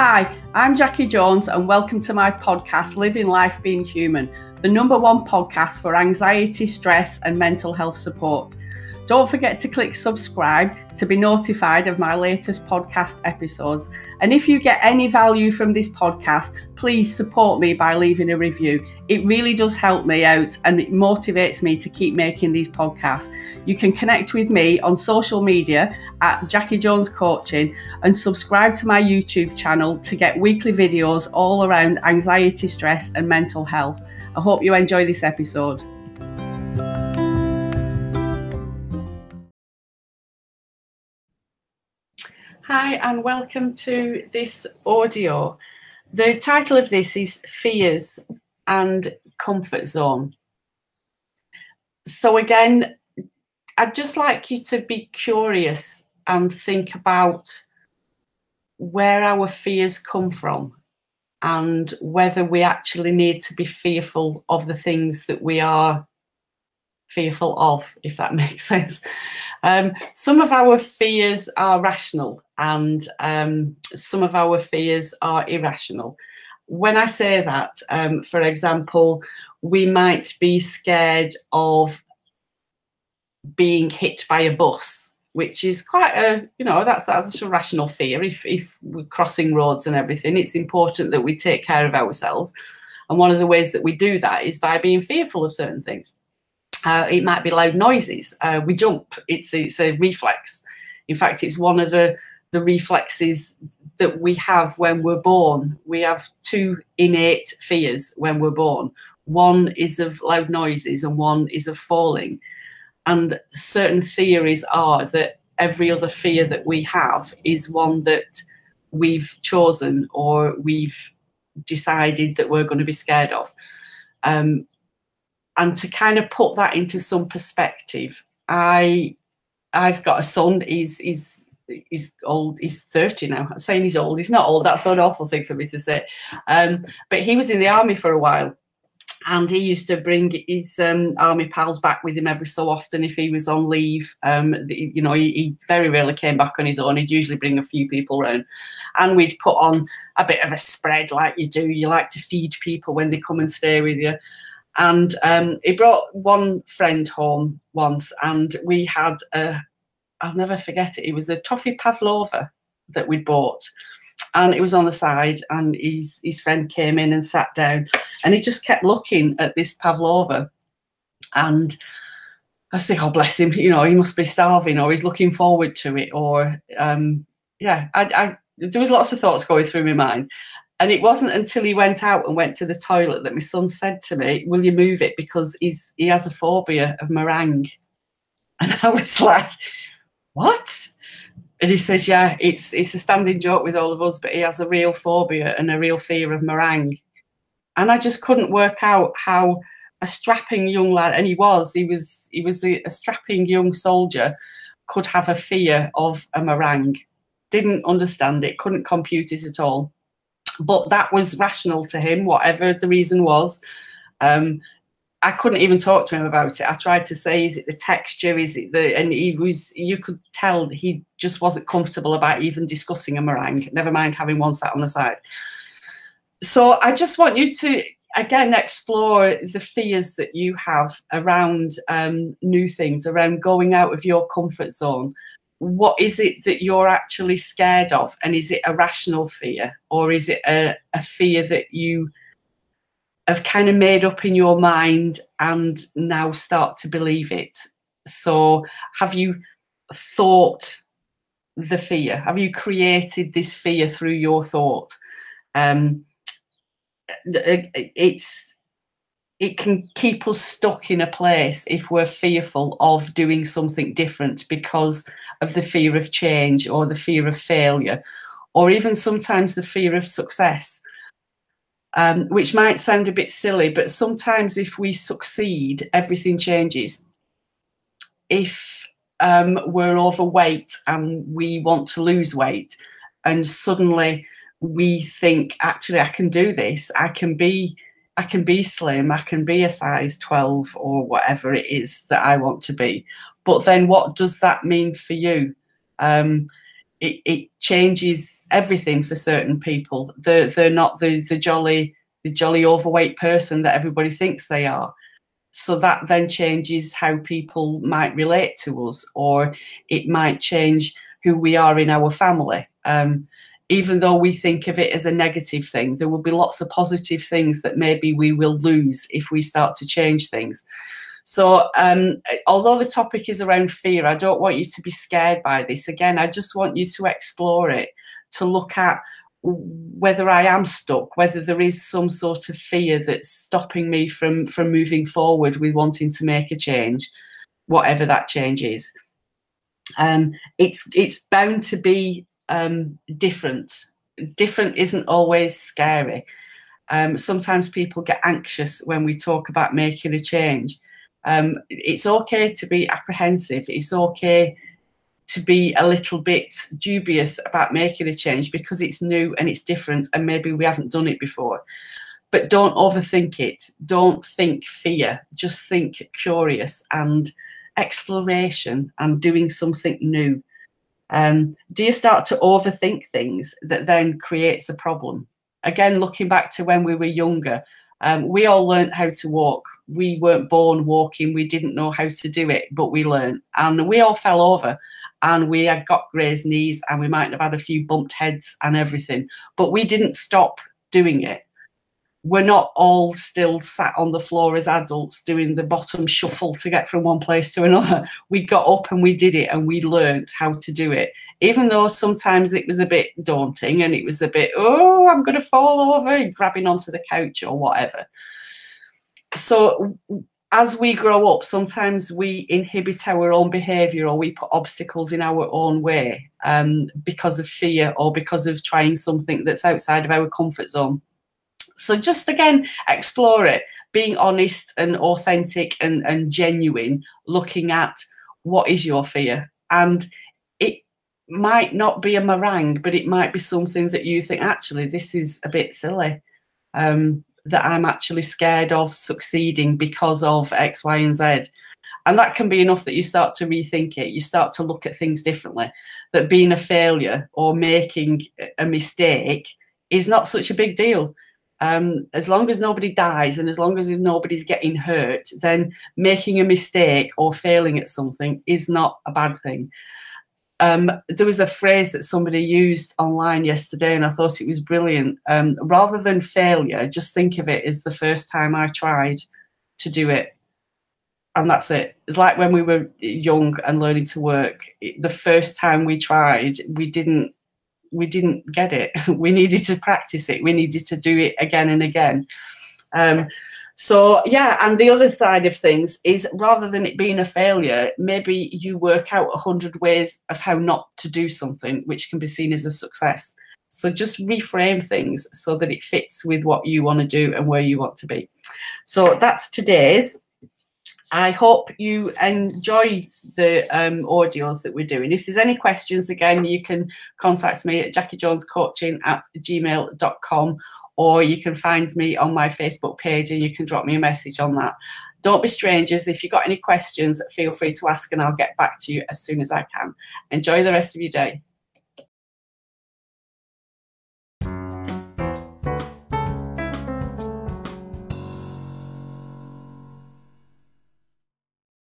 Hi, I'm Jackie Jones, and welcome to my podcast, Living Life Being Human, the number one podcast for anxiety, stress, and mental health support. Don't forget to click subscribe to be notified of my latest podcast episodes. And if you get any value from this podcast, please support me by leaving a review. It really does help me out and it motivates me to keep making these podcasts. You can connect with me on social media at Jackie Jones Coaching and subscribe to my YouTube channel to get weekly videos all around anxiety, stress, and mental health. I hope you enjoy this episode. Hi, and welcome to this audio. The title of this is Fears and Comfort Zone. So, again, I'd just like you to be curious and think about where our fears come from and whether we actually need to be fearful of the things that we are fearful of, if that makes sense. Um, some of our fears are rational and um, some of our fears are irrational. When I say that, um, for example, we might be scared of being hit by a bus, which is quite a, you know, that's, that's a rational fear. If, if we're crossing roads and everything, it's important that we take care of ourselves. And one of the ways that we do that is by being fearful of certain things. Uh, it might be loud noises. Uh, we jump. It's it's a reflex. In fact, it's one of the the reflexes that we have when we're born. We have two innate fears when we're born. One is of loud noises, and one is of falling. And certain theories are that every other fear that we have is one that we've chosen or we've decided that we're going to be scared of. Um, and to kind of put that into some perspective, I I've got a son. He's he's he's old. He's thirty now. I'm saying he's old. He's not old. That's an awful thing for me to say. Um, but he was in the army for a while, and he used to bring his um, army pals back with him every so often if he was on leave. Um, you know, he, he, very rarely came back on his own. He'd usually bring a few people around, and we'd put on a bit of a spread like you do. You like to feed people when they come and stay with you. And um, he brought one friend home once, and we had a, I'll never forget it, it was a toffee pavlova that we'd bought. And it was on the side, and his, his friend came in and sat down, and he just kept looking at this pavlova. And I was oh, bless him, you know, he must be starving, or he's looking forward to it, or, um, yeah, I, I, there was lots of thoughts going through my mind. And it wasn't until he went out and went to the toilet that my son said to me, Will you move it? Because he's he has a phobia of meringue. And I was like, What? And he says, Yeah, it's it's a standing joke with all of us, but he has a real phobia and a real fear of meringue. And I just couldn't work out how a strapping young lad, and he was, he was, he was a, a strapping young soldier, could have a fear of a meringue. Didn't understand it, couldn't compute it at all but that was rational to him, whatever the reason was. Um, I couldn't even talk to him about it. I tried to say, is it the texture? Is it the, and he was, you could tell he just wasn't comfortable about even discussing a meringue, never mind having one sat on the side. So I just want you to, again, explore the fears that you have around um, new things, around going out of your comfort zone, what is it that you're actually scared of? And is it a rational fear or is it a, a fear that you have kind of made up in your mind and now start to believe it? So, have you thought the fear? Have you created this fear through your thought? Um, it's it can keep us stuck in a place if we're fearful of doing something different because of the fear of change or the fear of failure, or even sometimes the fear of success, um, which might sound a bit silly, but sometimes if we succeed, everything changes. If um, we're overweight and we want to lose weight, and suddenly we think, actually, I can do this, I can be. I can be slim, I can be a size 12 or whatever it is that I want to be. But then what does that mean for you? Um, it, it changes everything for certain people. They're they're not the the jolly the jolly overweight person that everybody thinks they are. So that then changes how people might relate to us, or it might change who we are in our family. Um, even though we think of it as a negative thing, there will be lots of positive things that maybe we will lose if we start to change things. So, um, although the topic is around fear, I don't want you to be scared by this. Again, I just want you to explore it, to look at whether I am stuck, whether there is some sort of fear that's stopping me from from moving forward with wanting to make a change, whatever that change is. Um, it's it's bound to be um, different. Different isn't always scary. Um, sometimes people get anxious when we talk about making a change um, it's okay to be apprehensive. It's okay to be a little bit dubious about making a change because it's new and it's different and maybe we haven't done it before. But don't overthink it. Don't think fear. Just think curious and exploration and doing something new. Um, do you start to overthink things that then creates a problem? Again, looking back to when we were younger, um, we all learned how to walk. We weren't born walking. We didn't know how to do it, but we learned. And we all fell over and we had got grazed knees and we might have had a few bumped heads and everything, but we didn't stop doing it we're not all still sat on the floor as adults doing the bottom shuffle to get from one place to another. We got up and we did it and we learned how to do it. Even though sometimes it was a bit daunting and it was a bit, oh, I'm going to fall over, grabbing onto the couch or whatever. So as we grow up, sometimes we inhibit our own behaviour or we put obstacles in our own way um, because of fear or because of trying something that's outside of our comfort zone. So just again, explore it, being honest and authentic and, and genuine, looking at what is your fear. And it might not be a meringue, but it might be something that you think, actually, this is a bit silly. Um, that I'm actually scared of succeeding because of X, Y, and Z. And that can be enough that you start to rethink it. You start to look at things differently. That being a failure or making a mistake is not such a big deal um, as long as nobody dies and as long as nobody's getting hurt, then making a mistake or failing at something is not a bad thing. Um, there was a phrase that somebody used online yesterday, and I thought it was brilliant. Um, rather than failure, just think of it as the first time I tried to do it. And that's it. It's like when we were young and learning to work. The first time we tried, we didn't we didn't get it. We needed to practice it. We needed to do it again and again. Um, so yeah, and the other side of things is rather than it being a failure, maybe you work out a hundred ways of how not to do something, which can be seen as a success. So just reframe things so that it fits with what you want to do and where you want to be. So that's today's. I hope you enjoy the um, audios that we're doing. If there's any questions, again, you can contact me at jackiejonescoaching at gmail.com or you can find me on my Facebook page and you can drop me a message on that. Don't be strangers. If you've got any questions, feel free to ask and I'll get back to you as soon as I can. Enjoy the rest of your day.